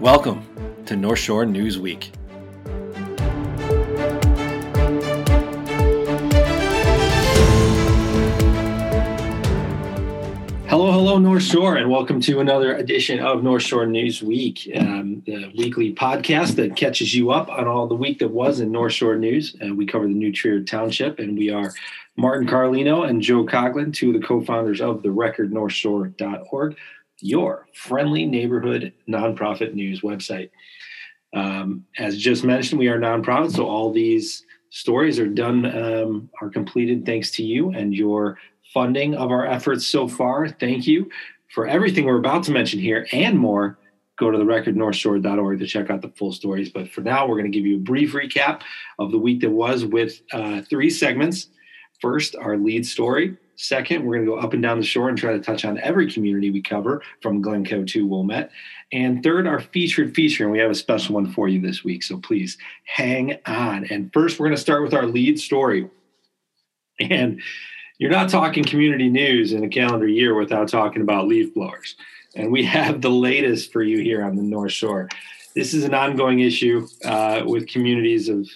Welcome to North Shore News Week. Hello, hello, North Shore, and welcome to another edition of North Shore News Week, um, the weekly podcast that catches you up on all the week that was in North Shore news. Uh, we cover the New Trier Township, and we are Martin Carlino and Joe Coughlin, two of the co-founders of the Record Shore.org, your friendly neighborhood nonprofit news website. Um, as just mentioned, we are nonprofit, so all these stories are done, um, are completed thanks to you and your funding of our efforts so far. Thank you for everything we're about to mention here and more. Go to the recordnorthshore.org to check out the full stories. But for now, we're going to give you a brief recap of the week that was with uh, three segments. First, our lead story. Second, we're going to go up and down the shore and try to touch on every community we cover from Glencoe to Wilmette. And third, our featured feature. And we have a special one for you this week. So please hang on. And first, we're going to start with our lead story. And you're not talking community news in a calendar year without talking about leaf blowers. And we have the latest for you here on the North Shore. This is an ongoing issue uh, with communities of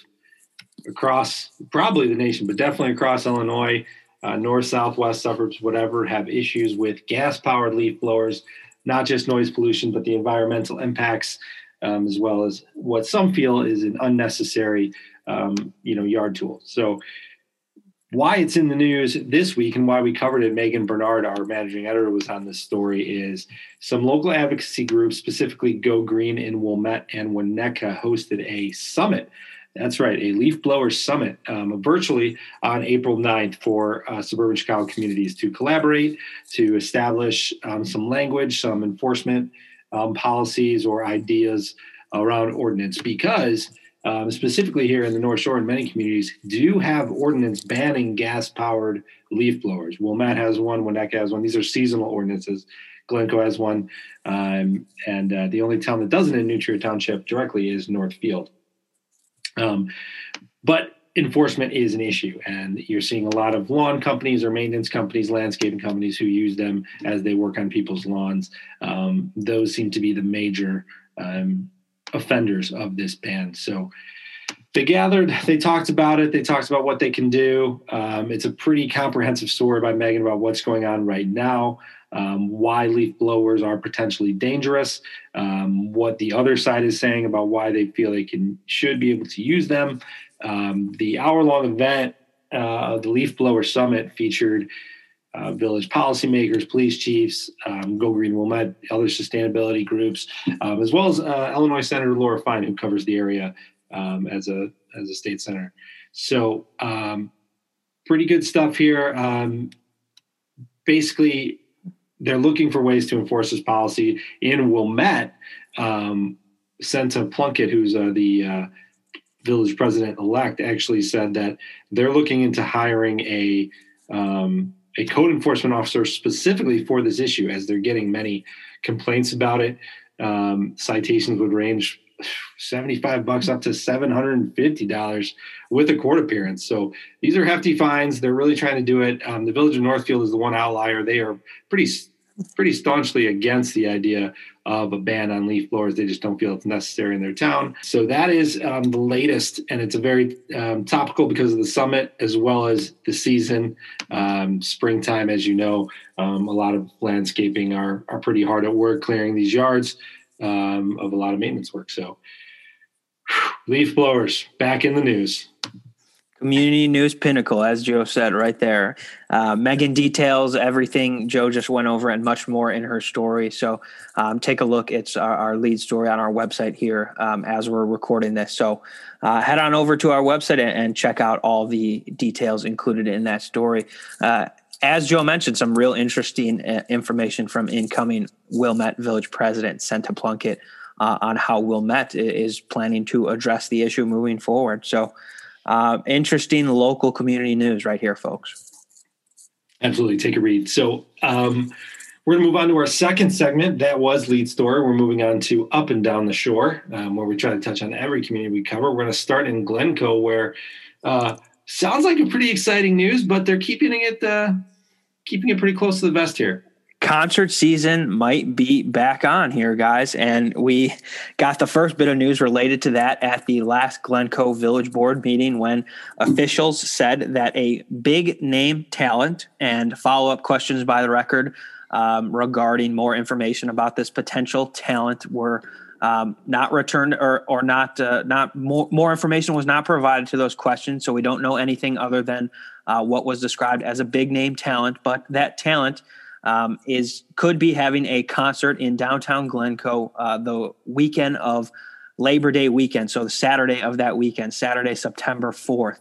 across probably the nation, but definitely across Illinois, uh, north, southwest suburbs, whatever, have issues with gas powered leaf blowers, not just noise pollution, but the environmental impacts, um, as well as what some feel is an unnecessary, um, you know, yard tool. So, why it's in the news this week and why we covered it, Megan Bernard, our managing editor, was on this story. Is some local advocacy groups, specifically Go Green in Wilmette and Winnetka, hosted a summit. That's right, a leaf blower summit um, virtually on April 9th for uh, suburban Chicago communities to collaborate, to establish um, some language, some enforcement um, policies or ideas around ordinance because um, specifically here in the North Shore and many communities, do have ordinance banning gas powered leaf blowers. Wilmette has one, Winnetka has one. These are seasonal ordinances. Glencoe has one. Um, and uh, the only town that doesn't in New Trier Township directly is Northfield. Um, but enforcement is an issue, and you're seeing a lot of lawn companies or maintenance companies, landscaping companies who use them as they work on people's lawns. Um, those seem to be the major um, offenders of this ban. So they gathered, they talked about it, they talked about what they can do. Um, it's a pretty comprehensive story by Megan about what's going on right now. Um, why leaf blowers are potentially dangerous, um, what the other side is saying about why they feel they can should be able to use them. Um, the hour long event, uh, the Leaf Blower Summit, featured uh, village policymakers, police chiefs, um, Go Green Wilmette, other sustainability groups, um, as well as uh, Illinois Senator Laura Fine, who covers the area um, as a as a state senator. So, pretty good stuff here. Um, basically, they're looking for ways to enforce this policy in Wilmette. Um, Senta Plunkett, who's uh, the uh, village president elect, actually said that they're looking into hiring a um, a code enforcement officer specifically for this issue, as they're getting many complaints about it. Um, citations would range 75 bucks up to $750 with a court appearance. So these are hefty fines. They're really trying to do it. Um, the village of Northfield is the one outlier. They are pretty pretty staunchly against the idea of a ban on leaf blowers. They just don't feel it's necessary in their town. So that is um, the latest, and it's a very um, topical because of the summit as well as the season. Um, springtime, as you know, um, a lot of landscaping are are pretty hard at work clearing these yards um, of a lot of maintenance work. So leaf blowers back in the news. Community News Pinnacle, as Joe said right there. Uh, Megan details everything Joe just went over and much more in her story. So um, take a look. It's our, our, lead story on our website here um, as we're recording this. So uh, head on over to our website and, and, check out all the details included in that story. Uh, as Joe mentioned, some real interesting uh, information from incoming Wilmette Village President Senta Plunkett uh, on how Wilmette is planning to address the issue moving forward. So uh, interesting local community news right here, folks. Absolutely. Take a read. So, um, we're going to move on to our second segment. That was lead story. We're moving on to up and down the shore, um, where we try to touch on every community we cover. We're going to start in Glencoe, where uh, sounds like a pretty exciting news, but they're keeping it uh, keeping it pretty close to the vest here. Concert season might be back on here, guys. And we got the first bit of news related to that at the last Glencoe Village Board meeting when officials said that a big name talent and follow up questions by the record um, regarding more information about this potential talent were. Um, not returned or or not uh, not more more information was not provided to those questions, so we don't know anything other than uh, what was described as a big name talent. But that talent um, is could be having a concert in downtown Glencoe uh, the weekend of Labor Day weekend, so the Saturday of that weekend, Saturday, September 4th.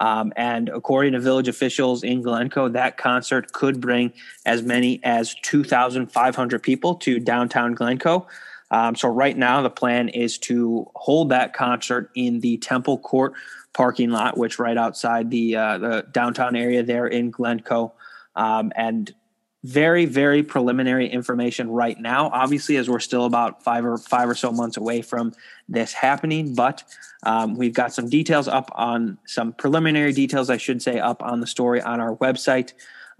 Um, and according to village officials in Glencoe, that concert could bring as many as 2,500 people to downtown Glencoe. Um, so, right now, the plan is to hold that concert in the Temple Court parking lot, which right outside the uh, the downtown area there in Glencoe. Um, and very very preliminary information right now. Obviously as we're still about five or five or so months away from this happening but um, we've got some details up on some preliminary details i should say up on the story on our website.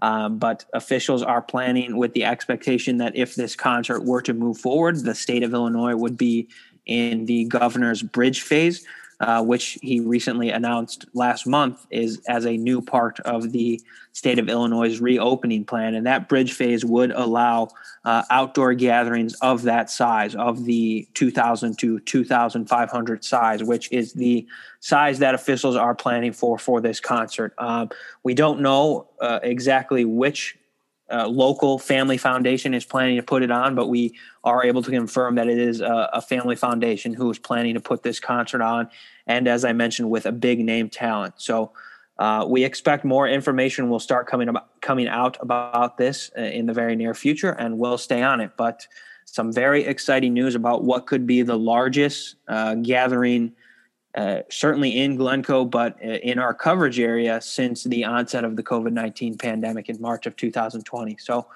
Um, but officials are planning with the expectation that if this concert were to move forward the state of illinois would be in the governor's bridge phase uh, which he recently announced last month, is as a new part of the state of Illinois' reopening plan. And that bridge phase would allow uh, outdoor gatherings of that size, of the 2,000 to 2,500 size, which is the size that officials are planning for for this concert. Um, we don't know uh, exactly which uh, local family foundation is planning to put it on, but we are able to confirm that it is a, a, family foundation who is planning to put this concert on. And as I mentioned, with a big name talent. So uh, we expect more information will start coming about, coming out about this uh, in the very near future, and we'll stay on it. But some very exciting news about what could be the largest uh, gathering uh, certainly in Glencoe, but uh, in our coverage area since the onset of the COVID 19 pandemic in March of 2020. So,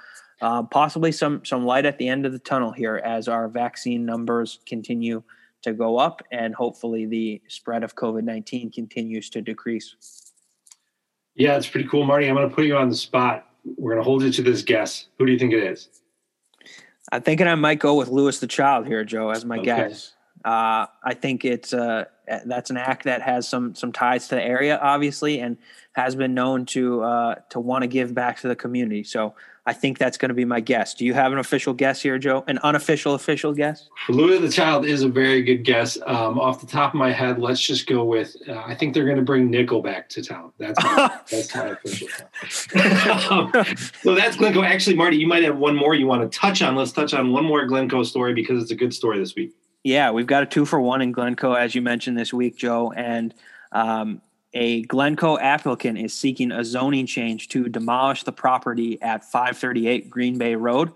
uh, possibly some, some light at the end of the tunnel here as our vaccine numbers continue to go up and hopefully the spread of COVID 19 continues to decrease. Yeah, it's pretty cool, Marty. I'm going to put you on the spot. We're going to hold you to this guess. Who do you think it is? I'm thinking I might go with Louis the Child here, Joe, as my okay. guess. Uh, I think it's uh, that's an act that has some some ties to the area, obviously, and has been known to uh, to want to give back to the community. So I think that's going to be my guess. Do you have an official guess here, Joe? An unofficial official guess? Louis the Child is a very good guess. Um, off the top of my head, let's just go with. Uh, I think they're going to bring Nickelback to town. That's my, that's my official. um, so that's Glencoe. Actually, Marty, you might have one more you want to touch on. Let's touch on one more Glencoe story because it's a good story this week. Yeah, we've got a two for one in Glencoe, as you mentioned this week, Joe. And um, a Glencoe applicant is seeking a zoning change to demolish the property at 538 Green Bay Road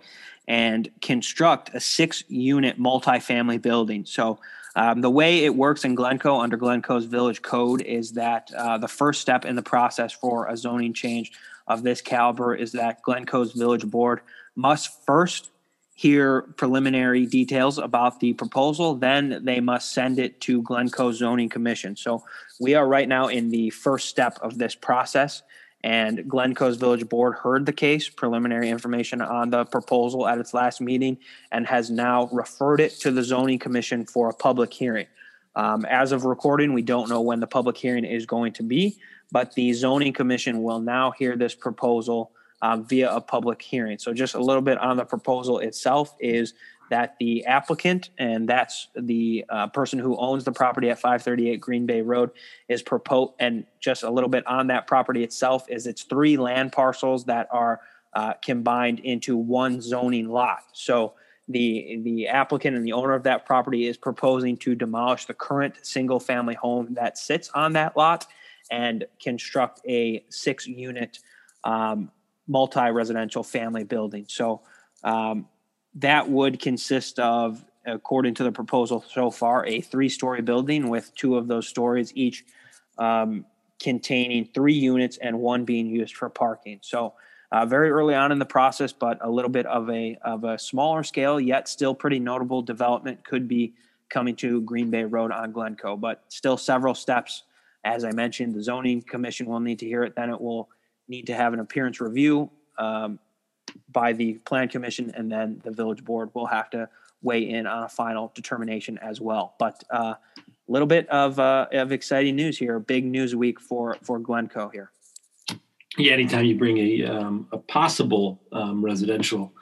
and construct a six unit multifamily building. So, um, the way it works in Glencoe under Glencoe's village code is that uh, the first step in the process for a zoning change of this caliber is that Glencoe's village board must first hear preliminary details about the proposal, then they must send it to Glencoe Zoning Commission. So we are right now in the first step of this process. And Glencoe's Village Board heard the case, preliminary information on the proposal at its last meeting, and has now referred it to the Zoning Commission for a public hearing. Um, as of recording, we don't know when the public hearing is going to be, but the Zoning Commission will now hear this proposal um, via a public hearing. So, just a little bit on the proposal itself is that the applicant, and that's the uh, person who owns the property at 538 Green Bay Road, is proposed, and just a little bit on that property itself is it's three land parcels that are uh, combined into one zoning lot. So, the the applicant and the owner of that property is proposing to demolish the current single family home that sits on that lot and construct a six unit um, multi-residential family building. So um, that would consist of, according to the proposal so far, a three-story building with two of those stories each um, containing three units and one being used for parking. So uh, very early on in the process, but a little bit of a of a smaller scale, yet still pretty notable development could be coming to Green Bay Road on Glencoe. But still several steps. As I mentioned, the zoning commission will need to hear it. Then it will need to have an appearance review um, by the plan commission, and then the village board will have to weigh in on a final determination as well. But a uh, little bit of uh, of exciting news here. Big news week for for Glencoe here. Yeah, anytime you bring a um, a possible um, residential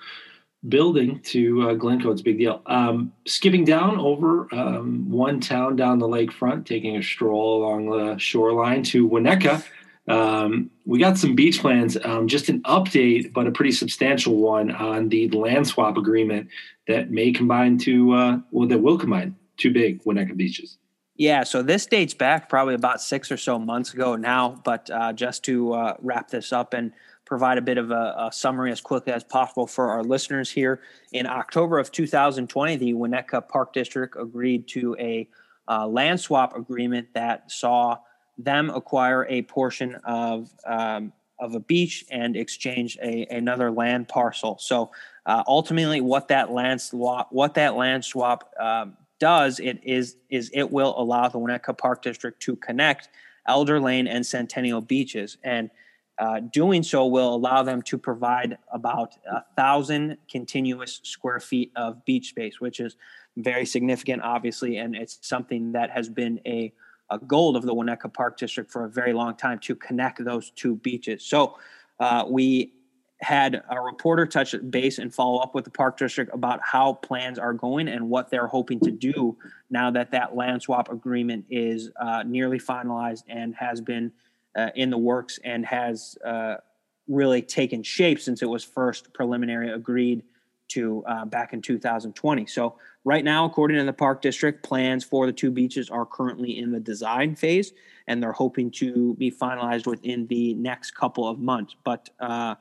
building to uh, Glencoe, it's a big deal. Um, skipping down over um, one town down the lakefront, taking a stroll along the shoreline to Winnetka. Um, we got some beach plans, um, just an update, but a pretty substantial one on the land swap agreement that may combine to, uh, well, that will combine two big Winnetka beaches. Yeah, so this dates back probably about six or so months ago now. But uh, just to uh, wrap this up and provide a bit of a, a, summary as quickly as possible for our listeners here, in October of 2020, the Winnetka Park District agreed to a uh, land swap agreement that saw them acquire a portion of um, of a beach and exchange a, another land parcel. So uh, ultimately, what that land swap what that land swap um, does it is is it will allow the Winnetka Park District to connect Elder Lane and Centennial beaches, and uh, doing so will allow them to provide about a thousand continuous square feet of beach space, which is very significant, obviously, and it's something that has been a a goal of the Winnetka Park District for a very long time to connect those two beaches. So uh, we had a reporter touch base and follow up with the park district about how plans are going and what they're hoping to do now that that land swap agreement is uh, nearly finalized and has been uh, in the works and has uh, really taken shape since it was first preliminary agreed to uh, back in 2020. So right now, according to the park district, plans for the two beaches are currently in the design phase, and they're hoping to be finalized within the next couple of months. But uh,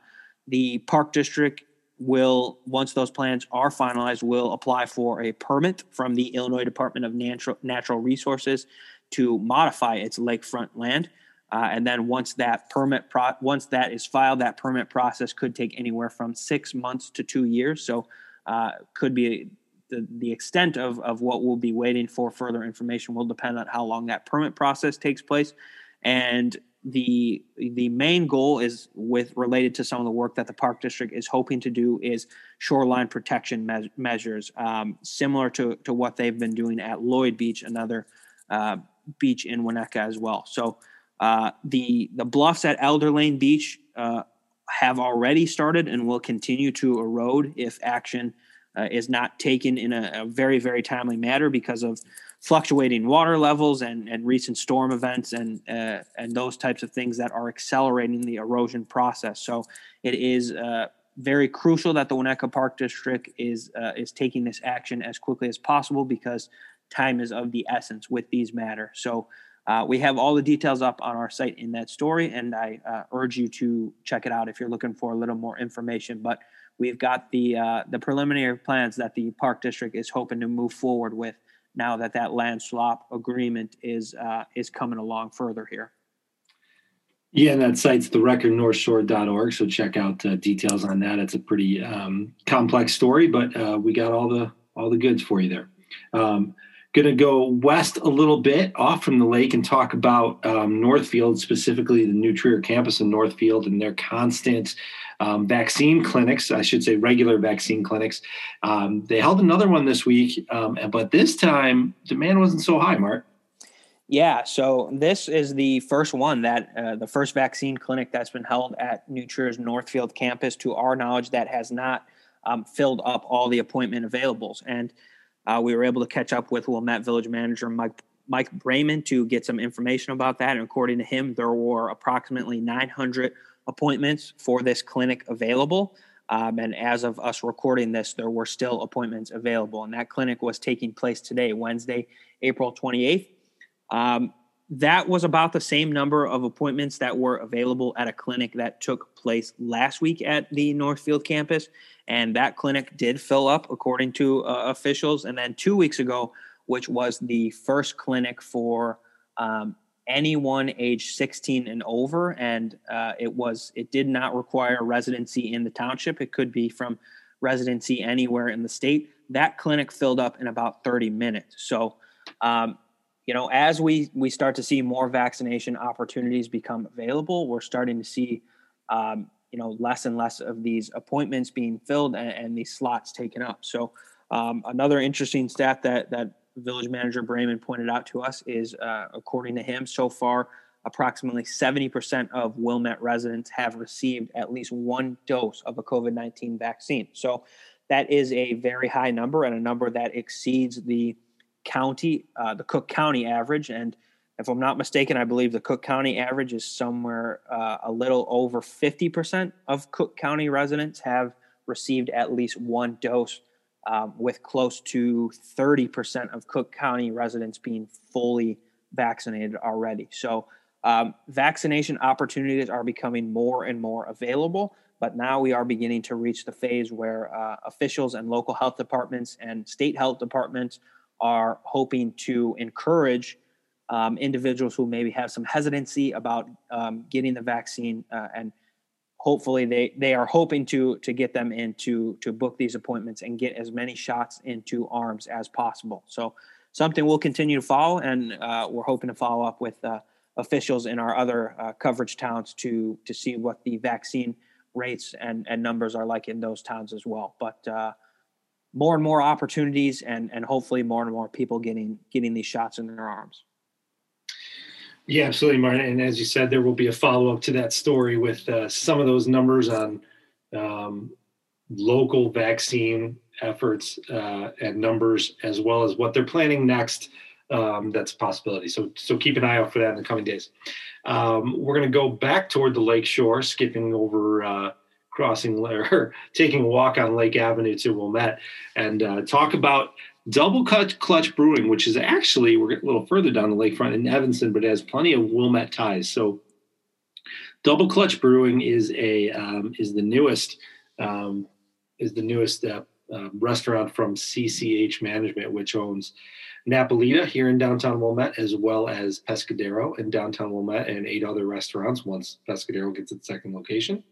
the park district will once those plans are finalized will apply for a permit from the illinois department of natural, natural resources to modify its lakefront land uh, and then once that permit pro- once that is filed that permit process could take anywhere from six months to two years so uh, could be the, the extent of, of what we'll be waiting for further information will depend on how long that permit process takes place. And the the main goal is with related to some of the work that the park district is hoping to do is shoreline protection me- measures um, similar to, to what they've been doing at lloyd beach another uh, beach in winnetka as well. So uh, the the bluffs at elder lane beach uh, have already started and will continue to erode if action uh, is not taken in a, a very very timely manner because of fluctuating water levels and, and recent storm events and uh, and those types of things that are accelerating the erosion process. So it is uh, very crucial that the Winnetka Park District is uh, is taking this action as quickly as possible because time is of the essence with these matters. So. Uh, we have all the details up on our site in that story, and I uh, urge you to check it out if you're looking for a little more information. But we've got the uh, the preliminary plans that the park district is hoping to move forward with now that that land swap agreement is uh, is coming along further here. Yeah, and that site's the recordnorthshore.org. So check out uh, details on that. It's a pretty um, complex story, but uh, we got all the all the goods for you there. Um, going to go west a little bit off from the lake and talk about um, Northfield, specifically the New campus in Northfield and their constant um, vaccine clinics, I should say regular vaccine clinics. Um, they held another one this week, um, but this time demand wasn't so high, Mark. Yeah, so this is the first one that uh, the first vaccine clinic that's been held at New Trier's Northfield campus, to our knowledge, that has not um, filled up all the appointment availables. And uh, we were able to catch up with Wilmette Village Manager Mike Mike Braiman to get some information about that. And according to him, there were approximately 900 appointments for this clinic available. Um, and as of us recording this, there were still appointments available. And that clinic was taking place today, Wednesday, April 28th. Um, that was about the same number of appointments that were available at a clinic that took place last week at the Northfield campus. And that clinic did fill up, according to uh, officials. And then two weeks ago, which was the first clinic for um, anyone age 16 and over. And uh, it was it did not require residency in the township. It could be from residency anywhere in the state. That clinic filled up in about 30 minutes. So um, you know, as we we start to see more vaccination opportunities become available, we're starting to see, um, you know less and less of these appointments being filled and, and these slots taken up. So um, another interesting stat that that village manager Braiman pointed out to us is, uh, according to him, so far approximately 70% of Wilmette residents have received at least one dose of a COVID 19 vaccine. So that is a very high number and a number that exceeds the county, uh, the Cook County average. And if I'm not mistaken, I believe the Cook County average is somewhere uh, a little over 50% of Cook County residents have received at least one dose, um, with close to 30% of Cook County residents being fully vaccinated already. So, um, vaccination opportunities are becoming more and more available, but now we are beginning to reach the phase where uh, officials and local health departments and state health departments are hoping to encourage um, individuals who maybe have some hesitancy about um, getting the vaccine uh, and hopefully they they are hoping to to get them in to to book these appointments and get as many shots into arms as possible. So something we'll continue to follow and uh, we're hoping to follow up with uh, officials in our other uh, coverage towns to to see what the vaccine rates and and numbers are like in those towns as well. But uh, more and more opportunities and and hopefully more and more people getting getting these shots in their arms yeah, absolutely, Martin. And as you said, there will be a follow up to that story with uh, some of those numbers on um, local vaccine efforts uh, and numbers, as well as what they're planning next. Um, that's a possibility. So, so keep an eye out for that in the coming days. Um, we're going to go back toward the lake shore, skipping over, uh, crossing or taking a walk on Lake Avenue to Wilmette, and uh, talk about Double Clutch, Clutch Brewing, which is actually we're a little further down the lakefront in Evanston, but it has plenty of Wilmette ties. So, Double Clutch Brewing is a um, is the newest um, is the newest uh, uh, restaurant from CCH Management, which owns Napolita here in downtown Wilmette, as well as Pescadero in downtown Wilmette, and eight other restaurants once Pescadero gets its second location.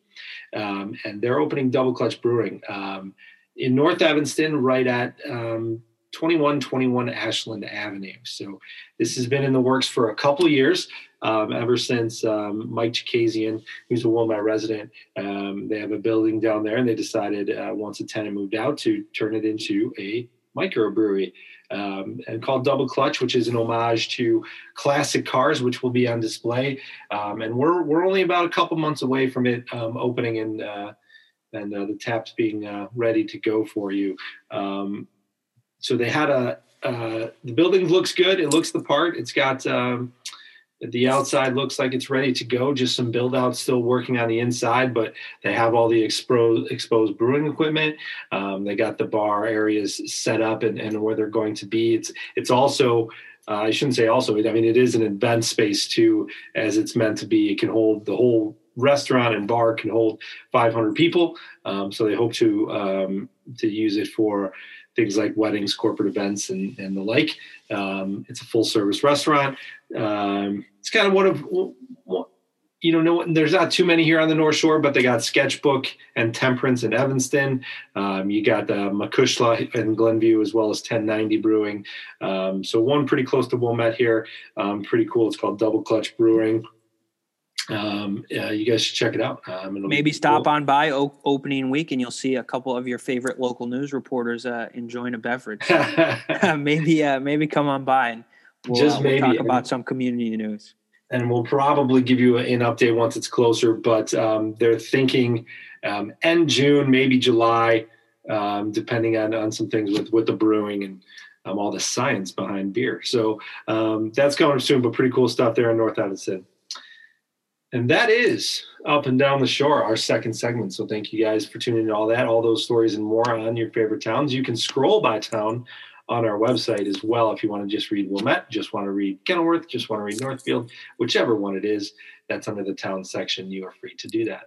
Um, and they're opening Double Clutch Brewing um, in North Evanston, right at um, 2121 Ashland Avenue. So this has been in the works for a couple years, um, ever since um, Mike Chikazian, who's a Wilmette resident, um, they have a building down there, and they decided uh, once a tenant moved out to turn it into a microbrewery. Um, and called Double Clutch, which is an homage to classic cars, which will be on display. Um, and we're we're only about a couple months away from it um, opening and uh, and uh, the taps being uh, ready to go for you. Um, so they had a uh, the building looks good. It looks the part. It's got um, the outside looks like it's ready to go. Just some build out still working on the inside, but they have all the exposed exposed brewing equipment. Um, they got the bar areas set up and, and where they're going to be. It's it's also uh, I shouldn't say also. I mean, it is an event space too, as it's meant to be. It can hold the whole restaurant and bar can hold 500 people. Um, so they hope to um, to use it for things like weddings, corporate events, and, and the like. Um, it's a full service restaurant. Um, it's kind of one of, you know, no, there's not too many here on the North Shore, but they got Sketchbook and Temperance in Evanston. Um, you got uh, Macushla in Glenview as well as 1090 Brewing. Um, so one pretty close to Wilmette here. Um, pretty cool. It's called Double Clutch Brewing um, uh, you guys should check it out. Um, Maybe stop cool. on by o- opening week and you'll see a couple of your favorite local news reporters uh, enjoying a beverage. maybe uh, maybe come on by and we'll, Just maybe. Uh, we'll talk about some community news. And we'll probably give you an update once it's closer. But um, they're thinking um, end June, maybe July, um, depending on on some things with with the brewing and. Um, all the science behind beer. So that's coming soon, but pretty cool stuff there in North Evanston. And that is up and down the shore, our second segment. So thank you guys for tuning in to all that, all those stories and more on your favorite towns. You can scroll by town on our website as well if you want to just read Wilmette, just want to read Kenilworth, just want to read Northfield, whichever one it is that's under the town section, you are free to do that.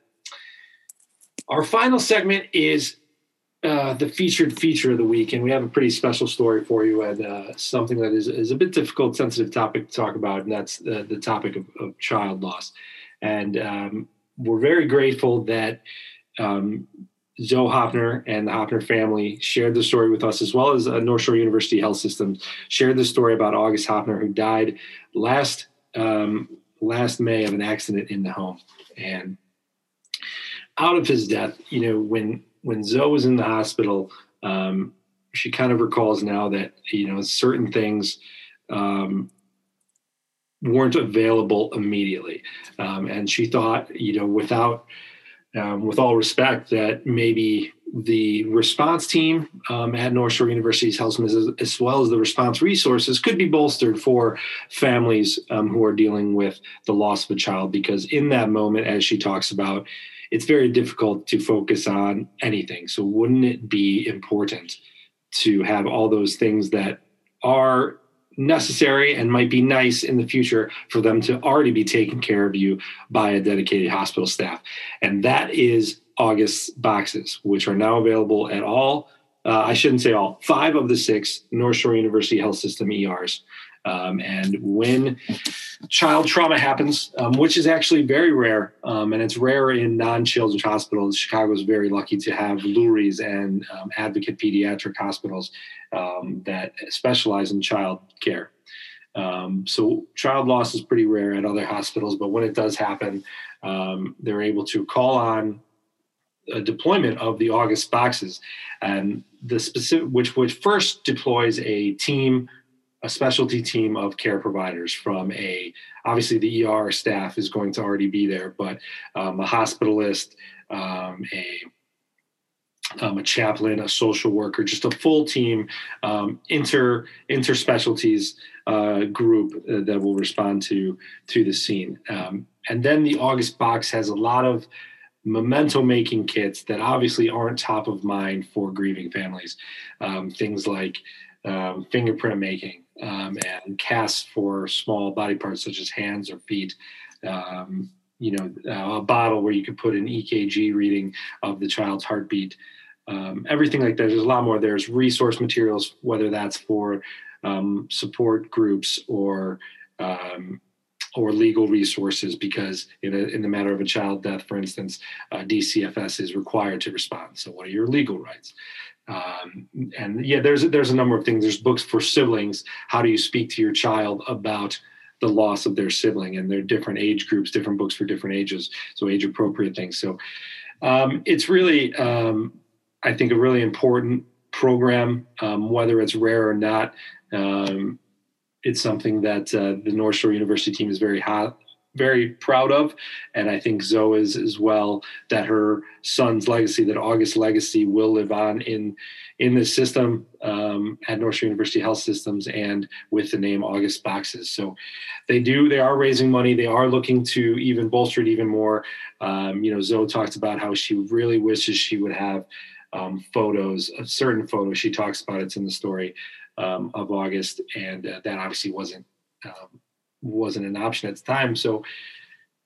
Our final segment is uh, the featured feature of the week, and we have a pretty special story for you and uh, something that is, is a bit difficult, sensitive topic to talk about, and that's uh, the topic of, of child loss. And um, we're very grateful that um, Zoe Hoeppner and the Hoeppner family shared the story with us, as well as uh, North Shore University Health System shared the story about August Hoeppner, who died last um, last May of an accident in the home. And out of his death, you know, when when Zoe was in the hospital, um, she kind of recalls now that you know certain things um, weren't available immediately, um, and she thought, you know, without um, with all respect, that maybe the response team um, at North Shore University's Health as, as well as the response resources, could be bolstered for families um, who are dealing with the loss of a child. Because in that moment, as she talks about, it's very difficult to focus on anything. So, wouldn't it be important to have all those things that are necessary and might be nice in the future for them to already be taken care of you by a dedicated hospital staff? And that is August boxes, which are now available at all. Uh, I shouldn't say all, five of the six North Shore University Health System ERs. Um, and when child trauma happens, um, which is actually very rare, um, and it's rare in non-children's hospitals. Chicago is very lucky to have Lurie's and um, Advocate Pediatric hospitals um, that specialize in child care. Um, so child loss is pretty rare at other hospitals, but when it does happen, they're able to call on a deployment of the August boxes, and the specific which which first deploys a team, a specialty team of care providers from a obviously the ER staff is going to already be there, but um, a hospitalist, um, a um, a chaplain, a social worker, just a full team, um, inter specialties uh, group uh, that will respond to to the scene. Um, and then the August box has a lot of memento making kits that obviously aren't top of mind for grieving families. Um, things like um, fingerprint making um, and casts for small body parts such as hands or feet. Um, you know, uh, a bottle where you could put an EKG reading of the child's heartbeat. Um, everything like that. There's a lot more. There's resource materials, whether that's for um, support groups or um, or legal resources because in, a, in the matter of a child death, for instance, uh, DCFS is required to respond. So, what are your legal rights? Um, and yeah, there's there's a number of things. There's books for siblings. How do you speak to your child about the loss of their sibling? And there are different age groups, different books for different ages, so age appropriate things. So, um, it's really, um, I think, a really important program, um, whether it's rare or not. Um, it's something that uh, the North Shore University team is very hot, very proud of, and I think Zoe is as well. That her son's legacy, that August legacy, will live on in in this system um, at North Shore University Health Systems and with the name August Boxes. So they do they are raising money. They are looking to even bolster it even more. Um, you know, Zoe talks about how she really wishes she would have um, photos, of certain photos. She talks about it's in the story um, of August, and uh, that obviously wasn't um, wasn't an option at the time. So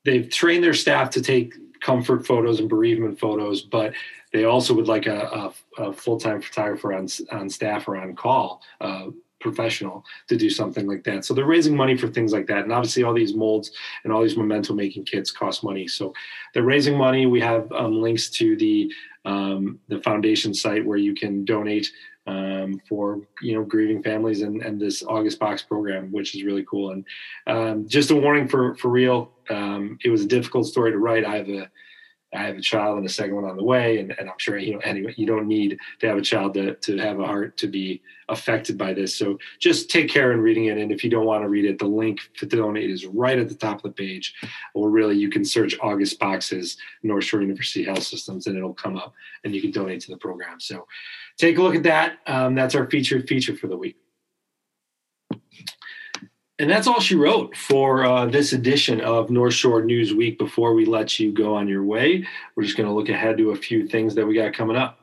they've trained their staff to take comfort photos and bereavement photos, but they also would like a, a, a full time photographer on on staff or on call. Uh, professional to do something like that. So they're raising money for things like that. And obviously all these molds and all these memento making kits cost money. So they're raising money. We have um, links to the um, the foundation site where you can donate um, for you know grieving families and, and this August Box program, which is really cool. And um, just a warning for for real, um, it was a difficult story to write. I have a I have a child and a second one on the way, and, and I'm sure you know anyway you don't need to have a child to to have a heart to be affected by this. So just take care in reading it, and if you don't want to read it, the link to donate is right at the top of the page, or really you can search August Boxes North Shore University Health Systems, and it'll come up, and you can donate to the program. So take a look at that. Um, that's our featured feature for the week. And that's all she wrote for uh, this edition of North Shore News Week. Before we let you go on your way, we're just going to look ahead to a few things that we got coming up.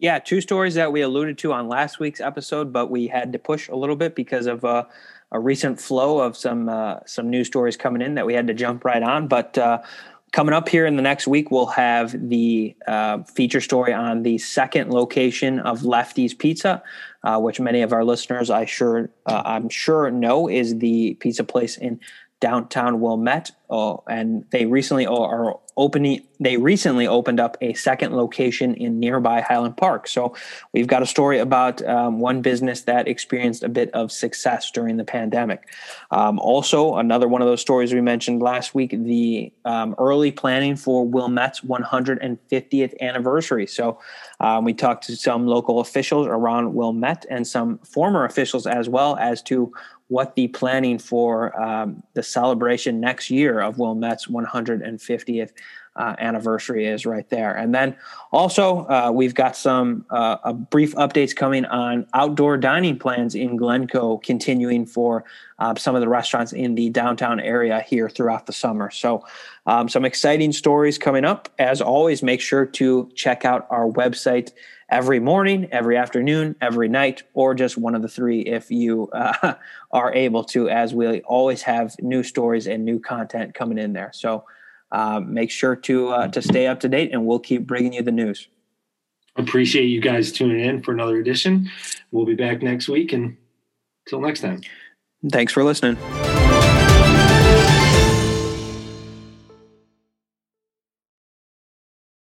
Yeah, two stories that we alluded to on last week's episode, but we had to push a little bit because of uh, a recent flow of some uh, some news stories coming in that we had to jump right on. But uh, Coming up here in the next week, we'll have the uh, feature story on the second location of Lefty's Pizza, uh, which many of our listeners, I sure, uh, I'm sure, know is the pizza place in downtown Wilmette, oh, and they recently are opening. They recently opened up a second location in nearby Highland Park. So we've got a story about um, one business that experienced a bit of success during the pandemic. Um, also, another one of those stories we mentioned last week: the um, early planning for Wilmette's 150th anniversary. So um, we talked to some local officials around Wilmette and some former officials as well as to what the planning for um, the celebration next year of Wilmette's 150th uh, anniversary is right there. And then also, uh, we've got some uh, brief updates coming on outdoor dining plans in Glencoe, continuing for uh, some of the restaurants in the downtown area here throughout the summer. So, um, some exciting stories coming up. As always, make sure to check out our website every morning, every afternoon, every night, or just one of the three if you uh, are able to, as we always have new stories and new content coming in there. So uh, make sure to uh, to stay up to date, and we'll keep bringing you the news. Appreciate you guys tuning in for another edition. We'll be back next week, and until next time. Thanks for listening.